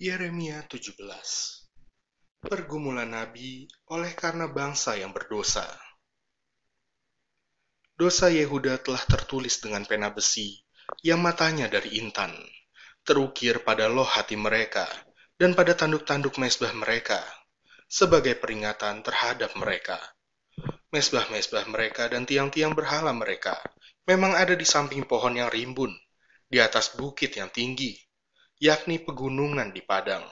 Yeremia 17 Pergumulan Nabi oleh karena bangsa yang berdosa. Dosa Yehuda telah tertulis dengan pena besi yang matanya dari intan, terukir pada loh hati mereka dan pada tanduk-tanduk mesbah mereka, sebagai peringatan terhadap mereka. Mesbah-mesbah mereka dan tiang-tiang berhala mereka memang ada di samping pohon yang rimbun, di atas bukit yang tinggi, yakni pegunungan di padang.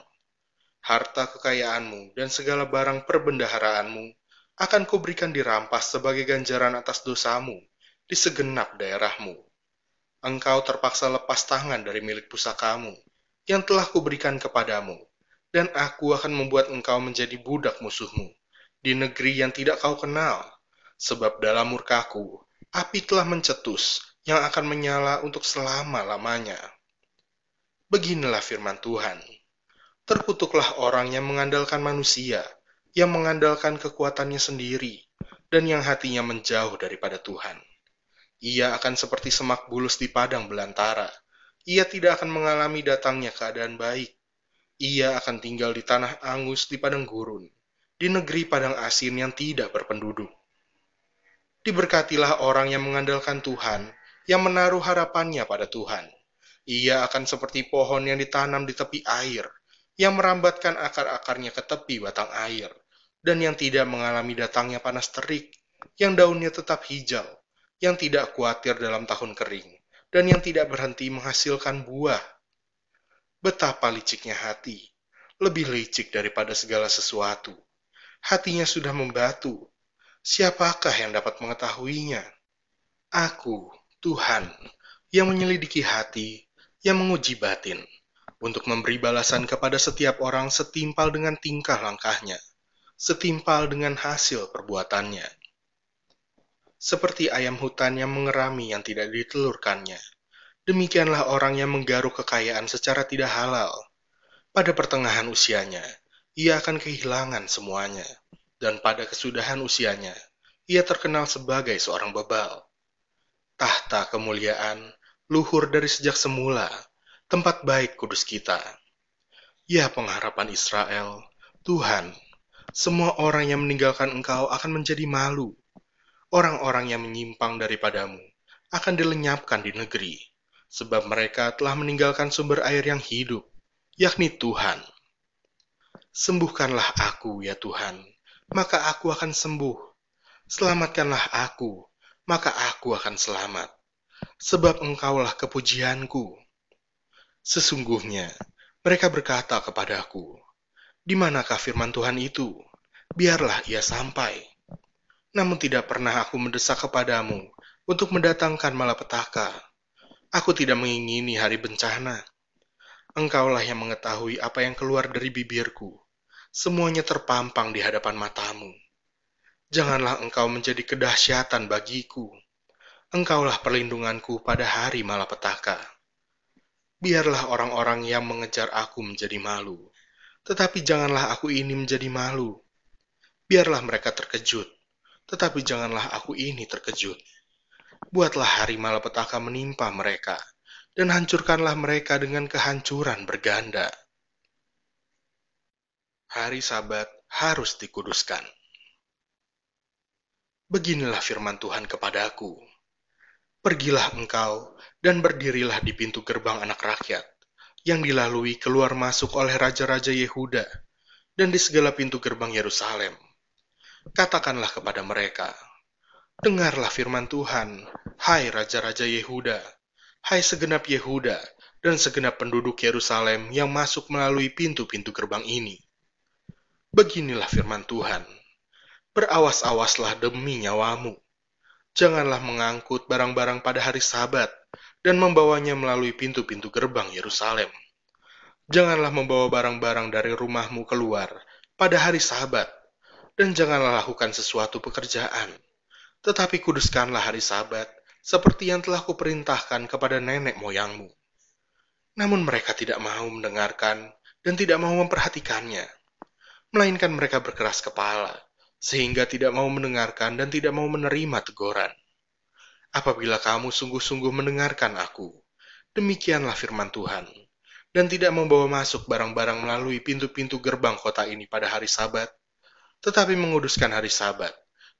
Harta kekayaanmu dan segala barang perbendaharaanmu akan kuberikan dirampas sebagai ganjaran atas dosamu di segenap daerahmu. Engkau terpaksa lepas tangan dari milik pusakamu yang telah kuberikan kepadamu, dan aku akan membuat engkau menjadi budak musuhmu di negeri yang tidak kau kenal, sebab dalam murkaku api telah mencetus yang akan menyala untuk selama-lamanya. Beginilah firman Tuhan. Terkutuklah orang yang mengandalkan manusia, yang mengandalkan kekuatannya sendiri, dan yang hatinya menjauh daripada Tuhan. Ia akan seperti semak bulus di padang belantara. Ia tidak akan mengalami datangnya keadaan baik. Ia akan tinggal di tanah angus di padang gurun, di negeri padang asin yang tidak berpenduduk. Diberkatilah orang yang mengandalkan Tuhan, yang menaruh harapannya pada Tuhan ia akan seperti pohon yang ditanam di tepi air, yang merambatkan akar-akarnya ke tepi batang air, dan yang tidak mengalami datangnya panas terik, yang daunnya tetap hijau, yang tidak khawatir dalam tahun kering, dan yang tidak berhenti menghasilkan buah. Betapa liciknya hati, lebih licik daripada segala sesuatu. Hatinya sudah membatu. Siapakah yang dapat mengetahuinya? Aku, Tuhan, yang menyelidiki hati yang menguji batin untuk memberi balasan kepada setiap orang setimpal dengan tingkah langkahnya, setimpal dengan hasil perbuatannya. Seperti ayam hutan yang mengerami yang tidak ditelurkannya, demikianlah orang yang menggaruk kekayaan secara tidak halal. Pada pertengahan usianya, ia akan kehilangan semuanya, dan pada kesudahan usianya, ia terkenal sebagai seorang bebal. Tahta kemuliaan luhur dari sejak semula, tempat baik kudus kita. Ya pengharapan Israel, Tuhan, semua orang yang meninggalkan engkau akan menjadi malu. Orang-orang yang menyimpang daripadamu akan dilenyapkan di negeri, sebab mereka telah meninggalkan sumber air yang hidup, yakni Tuhan. Sembuhkanlah aku, ya Tuhan, maka aku akan sembuh. Selamatkanlah aku, maka aku akan selamat sebab engkaulah kepujianku. Sesungguhnya, mereka berkata kepadaku, di manakah firman Tuhan itu? Biarlah ia sampai. Namun tidak pernah aku mendesak kepadamu untuk mendatangkan malapetaka. Aku tidak mengingini hari bencana. Engkaulah yang mengetahui apa yang keluar dari bibirku. Semuanya terpampang di hadapan matamu. Janganlah engkau menjadi kedahsyatan bagiku Engkaulah perlindunganku pada hari malapetaka. Biarlah orang-orang yang mengejar aku menjadi malu, tetapi janganlah aku ini menjadi malu. Biarlah mereka terkejut, tetapi janganlah aku ini terkejut. Buatlah hari malapetaka menimpa mereka, dan hancurkanlah mereka dengan kehancuran berganda. Hari Sabat harus dikuduskan. Beginilah firman Tuhan kepadaku Pergilah engkau dan berdirilah di pintu gerbang anak rakyat, yang dilalui keluar masuk oleh raja-raja Yehuda, dan di segala pintu gerbang Yerusalem. Katakanlah kepada mereka, Dengarlah firman Tuhan, hai raja-raja Yehuda, hai segenap Yehuda, dan segenap penduduk Yerusalem yang masuk melalui pintu-pintu gerbang ini. Beginilah firman Tuhan, berawas-awaslah demi nyawamu janganlah mengangkut barang-barang pada hari Sabat dan membawanya melalui pintu-pintu gerbang Yerusalem. Janganlah membawa barang-barang dari rumahmu keluar pada hari Sabat, dan janganlah lakukan sesuatu pekerjaan. Tetapi kuduskanlah hari Sabat, seperti yang telah kuperintahkan kepada nenek moyangmu. Namun mereka tidak mau mendengarkan dan tidak mau memperhatikannya, melainkan mereka berkeras kepala sehingga tidak mau mendengarkan dan tidak mau menerima teguran. Apabila kamu sungguh-sungguh mendengarkan aku, demikianlah firman Tuhan, dan tidak membawa masuk barang-barang melalui pintu-pintu gerbang kota ini pada hari Sabat, tetapi menguduskan hari Sabat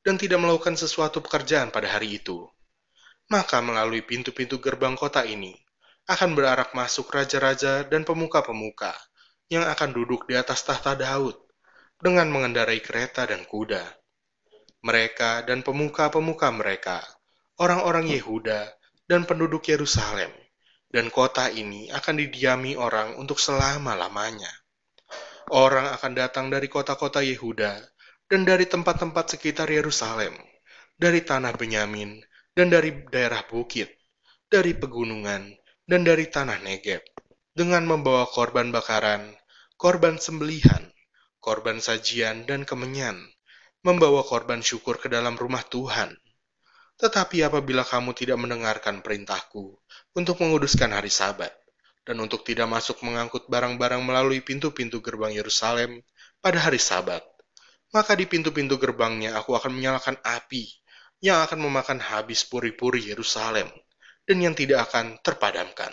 dan tidak melakukan sesuatu pekerjaan pada hari itu, maka melalui pintu-pintu gerbang kota ini akan berarak masuk raja-raja dan pemuka-pemuka yang akan duduk di atas tahta Daud dengan mengendarai kereta dan kuda. Mereka dan pemuka-pemuka mereka, orang-orang Yehuda dan penduduk Yerusalem, dan kota ini akan didiami orang untuk selama-lamanya. Orang akan datang dari kota-kota Yehuda dan dari tempat-tempat sekitar Yerusalem, dari tanah Benyamin, dan dari daerah bukit, dari pegunungan, dan dari tanah Negeb, dengan membawa korban bakaran, korban sembelihan, korban sajian, dan kemenyan, membawa korban syukur ke dalam rumah Tuhan. Tetapi apabila kamu tidak mendengarkan perintahku untuk menguduskan hari sabat, dan untuk tidak masuk mengangkut barang-barang melalui pintu-pintu gerbang Yerusalem pada hari sabat, maka di pintu-pintu gerbangnya aku akan menyalakan api yang akan memakan habis puri-puri Yerusalem dan yang tidak akan terpadamkan.